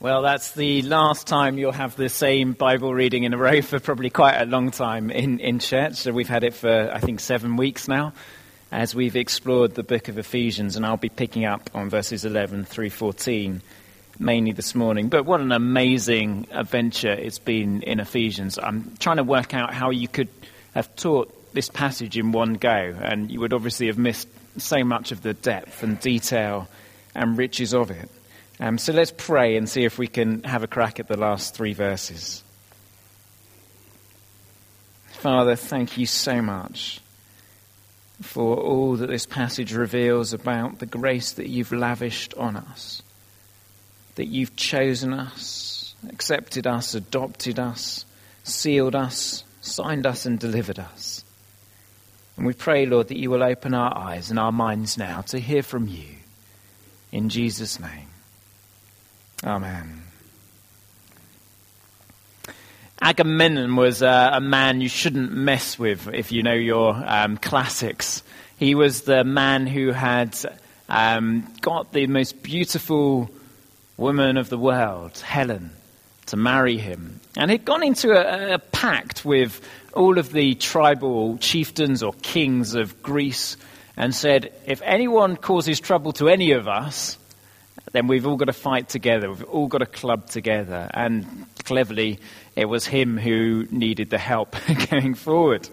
Well, that's the last time you'll have the same Bible reading in a row for probably quite a long time in, in church. So we've had it for, I think, seven weeks now as we've explored the book of Ephesians, and I'll be picking up on verses 11 through 14 mainly this morning. But what an amazing adventure it's been in Ephesians. I'm trying to work out how you could have taught this passage in one go, and you would obviously have missed so much of the depth and detail and riches of it. Um, so let's pray and see if we can have a crack at the last three verses. Father, thank you so much for all that this passage reveals about the grace that you've lavished on us, that you've chosen us, accepted us, adopted us, sealed us, signed us, and delivered us. And we pray, Lord, that you will open our eyes and our minds now to hear from you. In Jesus' name. Amen. Agamemnon was uh, a man you shouldn't mess with if you know your um, classics. He was the man who had um, got the most beautiful woman of the world, Helen, to marry him. And he'd gone into a, a pact with all of the tribal chieftains or kings of Greece and said, if anyone causes trouble to any of us, then we've all got to fight together. We've all got to club together. And cleverly, it was him who needed the help going forward.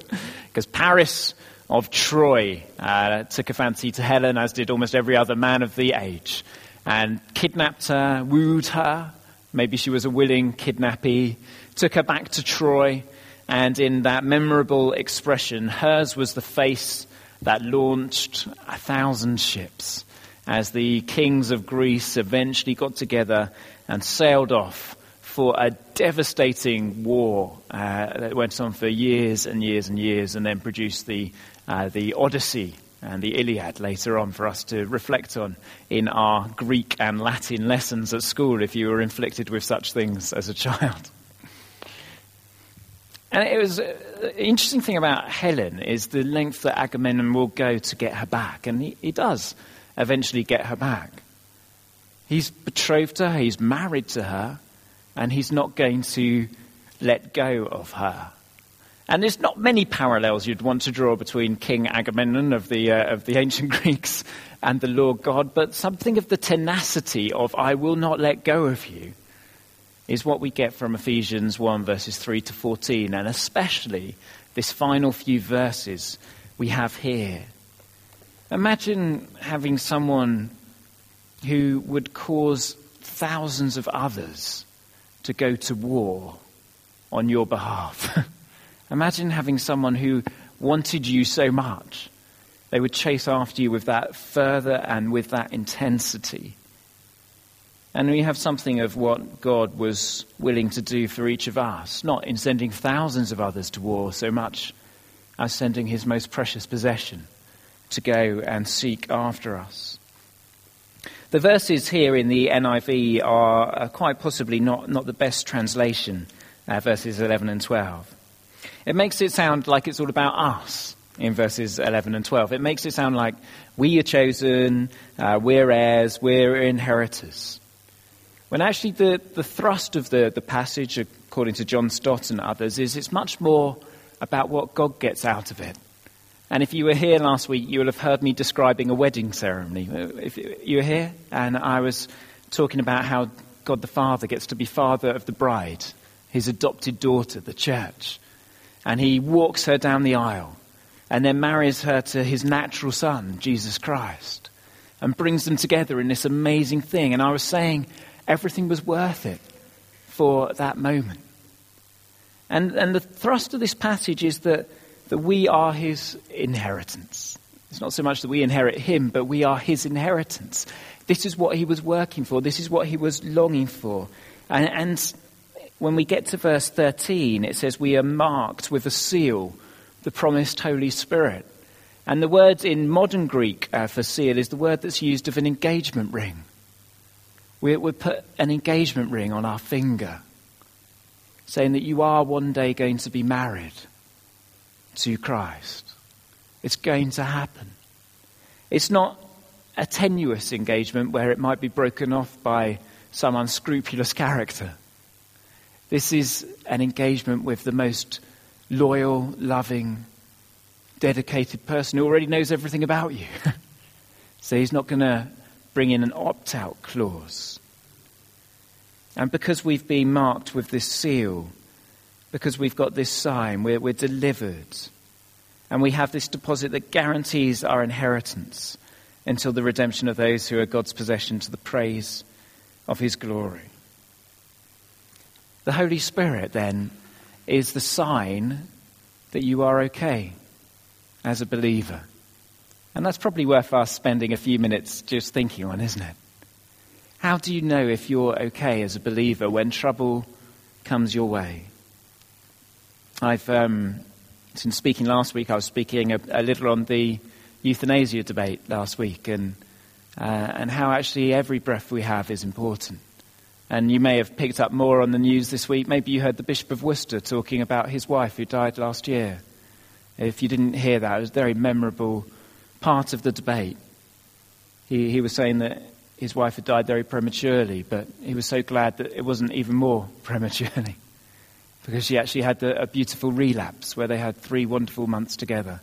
Because Paris of Troy uh, took a fancy to Helen, as did almost every other man of the age, and kidnapped her, wooed her. Maybe she was a willing kidnappee, took her back to Troy, and in that memorable expression, hers was the face that launched a thousand ships as the kings of Greece eventually got together and sailed off for a devastating war uh, that went on for years and years and years and then produced the, uh, the Odyssey and the Iliad later on for us to reflect on in our Greek and Latin lessons at school if you were inflicted with such things as a child. And it was uh, the interesting thing about Helen is the length that Agamemnon will go to get her back, and he, he does eventually get her back. He's betrothed her, he's married to her, and he's not going to let go of her. And there's not many parallels you'd want to draw between King Agamemnon of the, uh, of the ancient Greeks and the Lord God, but something of the tenacity of, I will not let go of you, is what we get from Ephesians 1, verses 3 to 14, and especially this final few verses we have here. Imagine having someone who would cause thousands of others to go to war on your behalf. Imagine having someone who wanted you so much. They would chase after you with that further and with that intensity. And we have something of what God was willing to do for each of us, not in sending thousands of others to war so much as sending his most precious possession to go and seek after us. The verses here in the NIV are quite possibly not, not the best translation, uh, verses 11 and 12. It makes it sound like it's all about us in verses 11 and 12. It makes it sound like we are chosen, uh, we're heirs, we're inheritors. When actually the, the thrust of the, the passage, according to John Stott and others, is it's much more about what God gets out of it and if you were here last week, you will have heard me describing a wedding ceremony. Uh, if you were here, and I was talking about how God the Father gets to be father of the bride, his adopted daughter, the church. And he walks her down the aisle and then marries her to his natural son, Jesus Christ, and brings them together in this amazing thing. And I was saying everything was worth it for that moment. And, and the thrust of this passage is that that we are his inheritance. It's not so much that we inherit him, but we are his inheritance. This is what he was working for. This is what he was longing for. And, and when we get to verse 13, it says, We are marked with a seal, the promised Holy Spirit. And the word in modern Greek uh, for seal is the word that's used of an engagement ring. We, we put an engagement ring on our finger, saying that you are one day going to be married to Christ. It's going to happen. It's not a tenuous engagement where it might be broken off by some unscrupulous character. This is an engagement with the most loyal, loving, dedicated person who already knows everything about you. so he's not going to bring in an opt out clause. And because we've been marked with this seal, because we've got this sign, we're, we're delivered. And we have this deposit that guarantees our inheritance until the redemption of those who are God's possession to the praise of his glory. The Holy Spirit, then, is the sign that you are okay as a believer. And that's probably worth us spending a few minutes just thinking on, isn't it? How do you know if you're okay as a believer when trouble comes your way? I've, um, since speaking last week, I was speaking a, a, little on the euthanasia debate last week and, uh, and how actually every breath we have is important. And you may have picked up more on the news this week. Maybe you heard the Bishop of Worcester talking about his wife who died last year. If you didn't hear that, it was a very memorable part of the debate. He, he was saying that his wife had died very prematurely, but he was so glad that it wasn't even more prematurely. Because she actually had a, a beautiful relapse where they had three wonderful months together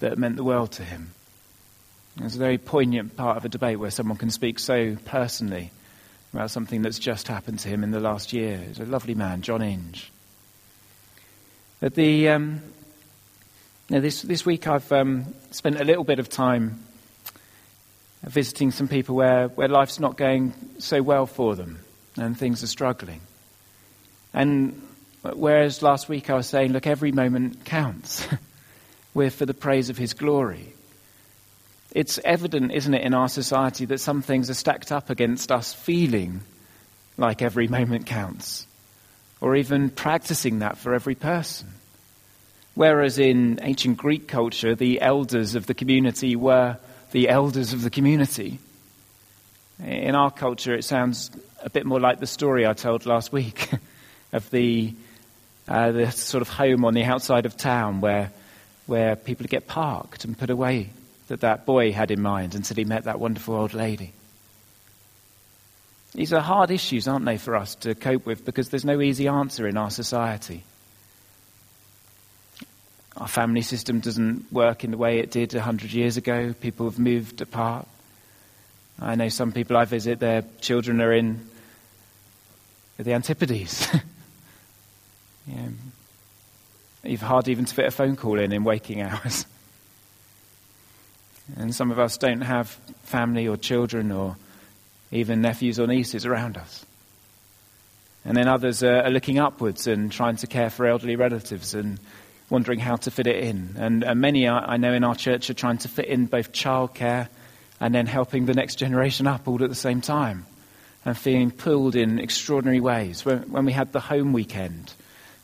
that meant the world to him. It was a very poignant part of a debate where someone can speak so personally about something that's just happened to him in the last year. He's a lovely man, John Inge. At the, um, this, this week I've um, spent a little bit of time visiting some people where, where life's not going so well for them and things are struggling. And whereas last week I was saying, look, every moment counts. We're for the praise of His glory. It's evident, isn't it, in our society that some things are stacked up against us feeling like every moment counts, or even practicing that for every person. Whereas in ancient Greek culture, the elders of the community were the elders of the community. In our culture, it sounds a bit more like the story I told last week of the, uh, the sort of home on the outside of town where, where people get parked and put away that that boy had in mind until he met that wonderful old lady. These are hard issues, aren't they, for us to cope with because there's no easy answer in our society. Our family system doesn't work in the way it did 100 years ago. People have moved apart. I know some people I visit, their children are in the Antipodes. You've hard even to fit a phone call in in waking hours. And some of us don't have family or children or even nephews or nieces around us. And then others are, looking upwards and trying to care for elderly relatives and wondering how to fit it in. And, many I know in our church are trying to fit in both childcare and then helping the next generation up all at the same time and feeling pulled in extraordinary ways. When we had the home weekend,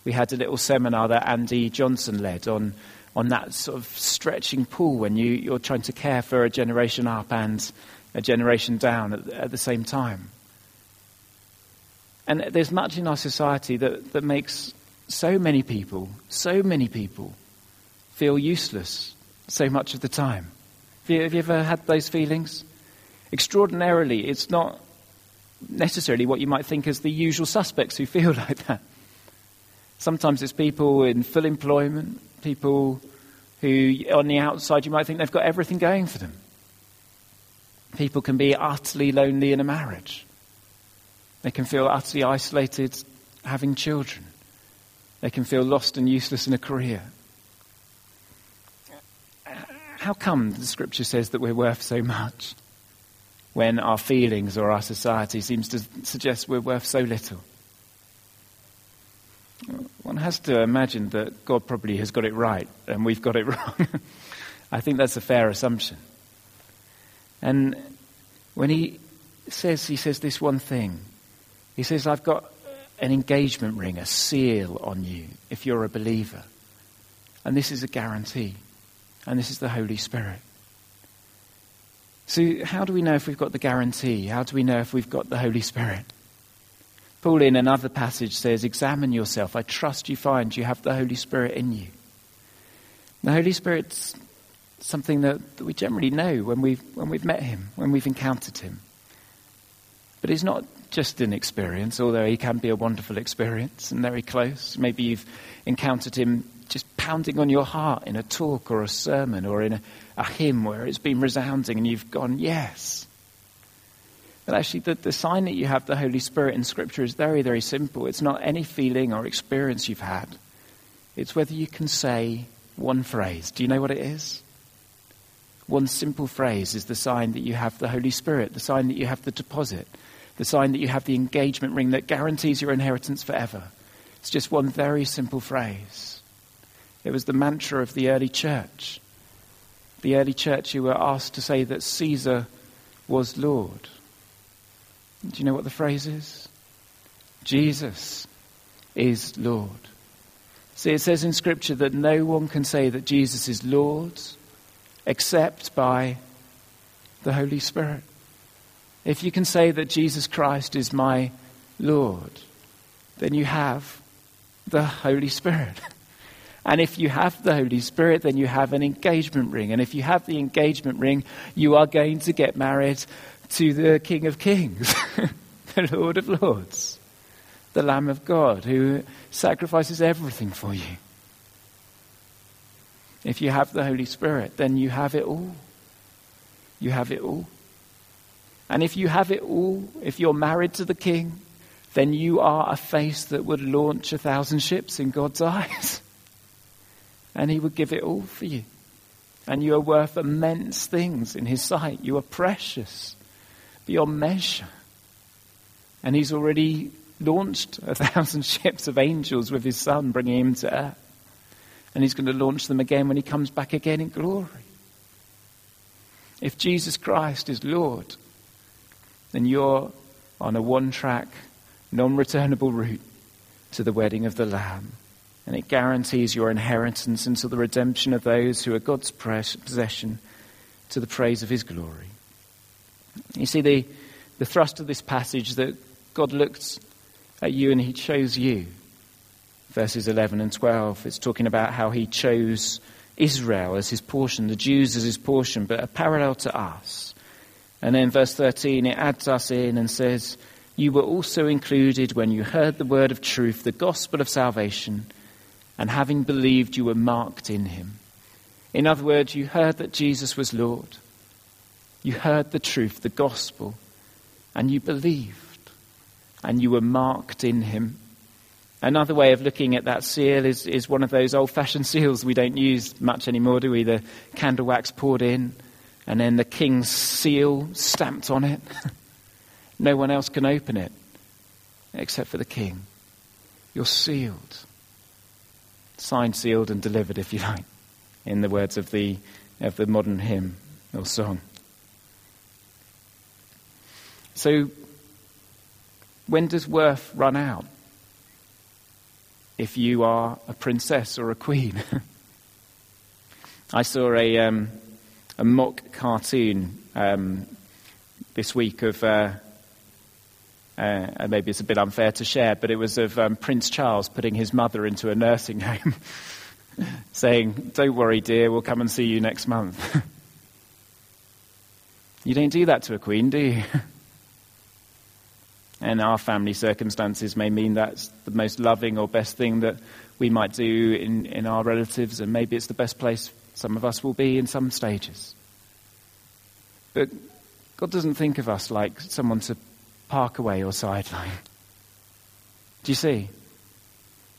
we had a little seminar that Andy Johnson led on on that sort of stretching pool when you, you're trying to care for a generation up and a generation down at, at the same time. And there's much in our society that, that makes so many people, so many people, feel useless so much of the time. Have you, have you ever had those feelings? Extraordinarily, it's not necessarily what you might think as the usual suspects who feel like that. Sometimes it's people in full employment, people who, on the outside, you might think they've got everything going for them. People can be utterly lonely in a marriage. They can feel utterly isolated having children. They can feel lost and useless in a career. How come the scripture says that we're worth so much when our feelings or our society seems to suggest we're worth so little? One has to imagine that God probably has got it right and we've got it wrong. I think that's a fair assumption. And when he says, he says this one thing. He says, I've got an engagement ring, a seal on you if you're a believer. And this is a guarantee. And this is the Holy Spirit. So, how do we know if we've got the guarantee? How do we know if we've got the Holy Spirit? Paul, in another passage, says, Examine yourself. I trust you find you have the Holy Spirit in you. The Holy Spirit's something that, that we generally know when we've, when we've met Him, when we've encountered Him. But it's not just an experience, although he can be a wonderful experience and very close. Maybe you've encountered him just pounding on your heart in a talk or a sermon or in a, a hymn where it's been resounding and you've gone, yes. But actually, the, the sign that you have the Holy Spirit in Scripture is very, very simple. It's not any feeling or experience you've had, it's whether you can say one phrase. Do you know what it is? One simple phrase is the sign that you have the Holy Spirit, the sign that you have the deposit, the sign that you have the engagement ring that guarantees your inheritance forever. It's just one very simple phrase. It was the mantra of the early church. The early church who were asked to say that Caesar was Lord. Do you know what the phrase is? Jesus is Lord. See, it says in Scripture that no one can say that Jesus is Lord except by the Holy Spirit. If you can say that Jesus Christ is my Lord, then you have the Holy Spirit. And if you have the Holy Spirit, then you have an engagement ring. And if you have the engagement ring, you are going to get married to the King of Kings, the Lord of Lords, the Lamb of God, who sacrifices everything for you. If you have the Holy Spirit, then you have it all. You have it all. And if you have it all, if you're married to the King, then you are a face that would launch a thousand ships in God's eyes. And He would give it all for you. And you are worth immense things in His sight. You are precious beyond measure. And He's already launched a thousand ships of angels with His Son, bringing Him to earth. And he's going to launch them again when he comes back again in glory. If Jesus Christ is Lord, then you're on a one track, non returnable route to the wedding of the Lamb. And it guarantees your inheritance until the redemption of those who are God's possession to the praise of his glory. You see, the, the thrust of this passage that God looks at you and he chose you verses 11 and 12. It's talking about how he chose Israel as his portion, the Jews as his portion, but a parallel to us. And then verse 13, it adds us in and says, You were also included when you heard the word of truth, the gospel of salvation, and having believed, you were marked in him. In other words, you heard that Jesus was Lord. You heard the truth, the gospel, and you believed, and you were marked in him. Another way of looking at that seal is, is one of those old fashioned seals we don't use much anymore, do we? The candle wax poured in, and then the king's seal stamped on it. no one else can open it except for the king. You're sealed. Signed, sealed, and delivered, if you like, in the words of the, of the modern hymn or song. So, when does worth run out? if you are a princess or a queen. I saw a, um, a mock cartoon um, this week of, uh, uh, maybe it's a bit unfair to share, but it was of um, Prince Charles putting his mother into a nursing home, saying, Don't worry, dear, we'll come and see you next month. you don't do that to a queen, do you? And our family circumstances may mean that's the most loving or best thing that we might do in, in our relatives, and maybe it's the best place some of us will be in some stages. But God doesn't think of us like someone to park away or sideline. Do you see?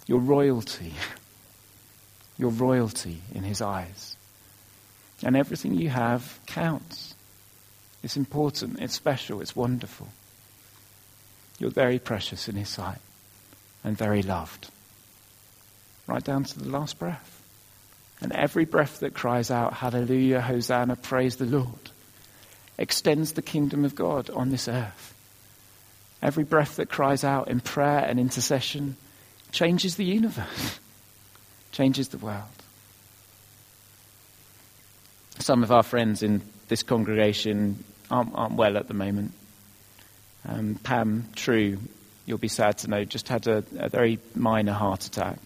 Your royalty. Your royalty in His eyes. And everything you have counts. It's important, it's special, it's wonderful. You're very precious in His sight and very loved. Right down to the last breath. And every breath that cries out, Hallelujah, Hosanna, praise the Lord, extends the kingdom of God on this earth. Every breath that cries out in prayer and intercession changes the universe, changes the world. Some of our friends in this congregation aren't, aren't well at the moment. Um, Pam True, you'll be sad to know, just had a, a very minor heart attack.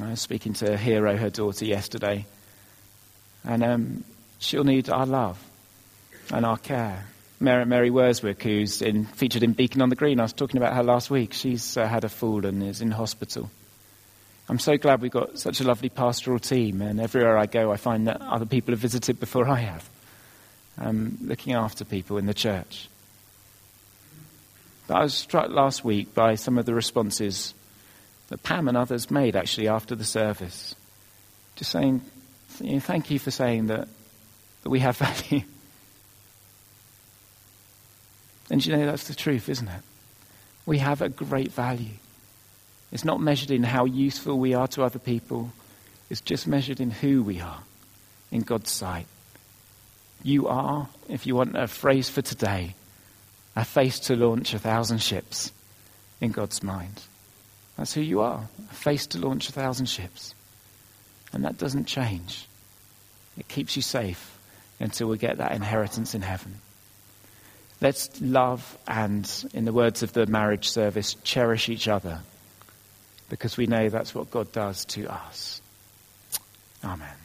I was speaking to Hero, her daughter, yesterday. And um, she'll need our love and our care. Mary, Mary Worswick, who's in, featured in Beacon on the Green. I was talking about her last week. She's uh, had a fall and is in hospital. I'm so glad we've got such a lovely pastoral team, and everywhere I go, I find that other people have visited before I have, um, looking after people in the church. But I was struck last week by some of the responses that Pam and others made actually after the service. Just saying, you know, thank you for saying that, that we have value. And you know, that's the truth, isn't it? We have a great value. It's not measured in how useful we are to other people, it's just measured in who we are in God's sight. You are, if you want a phrase for today, a face to launch a thousand ships in God's mind. That's who you are, a face to launch a thousand ships. And that doesn't change. It keeps you safe until we get that inheritance in heaven. Let's love and, in the words of the marriage service, cherish each other because we know that's what God does to us. Amen.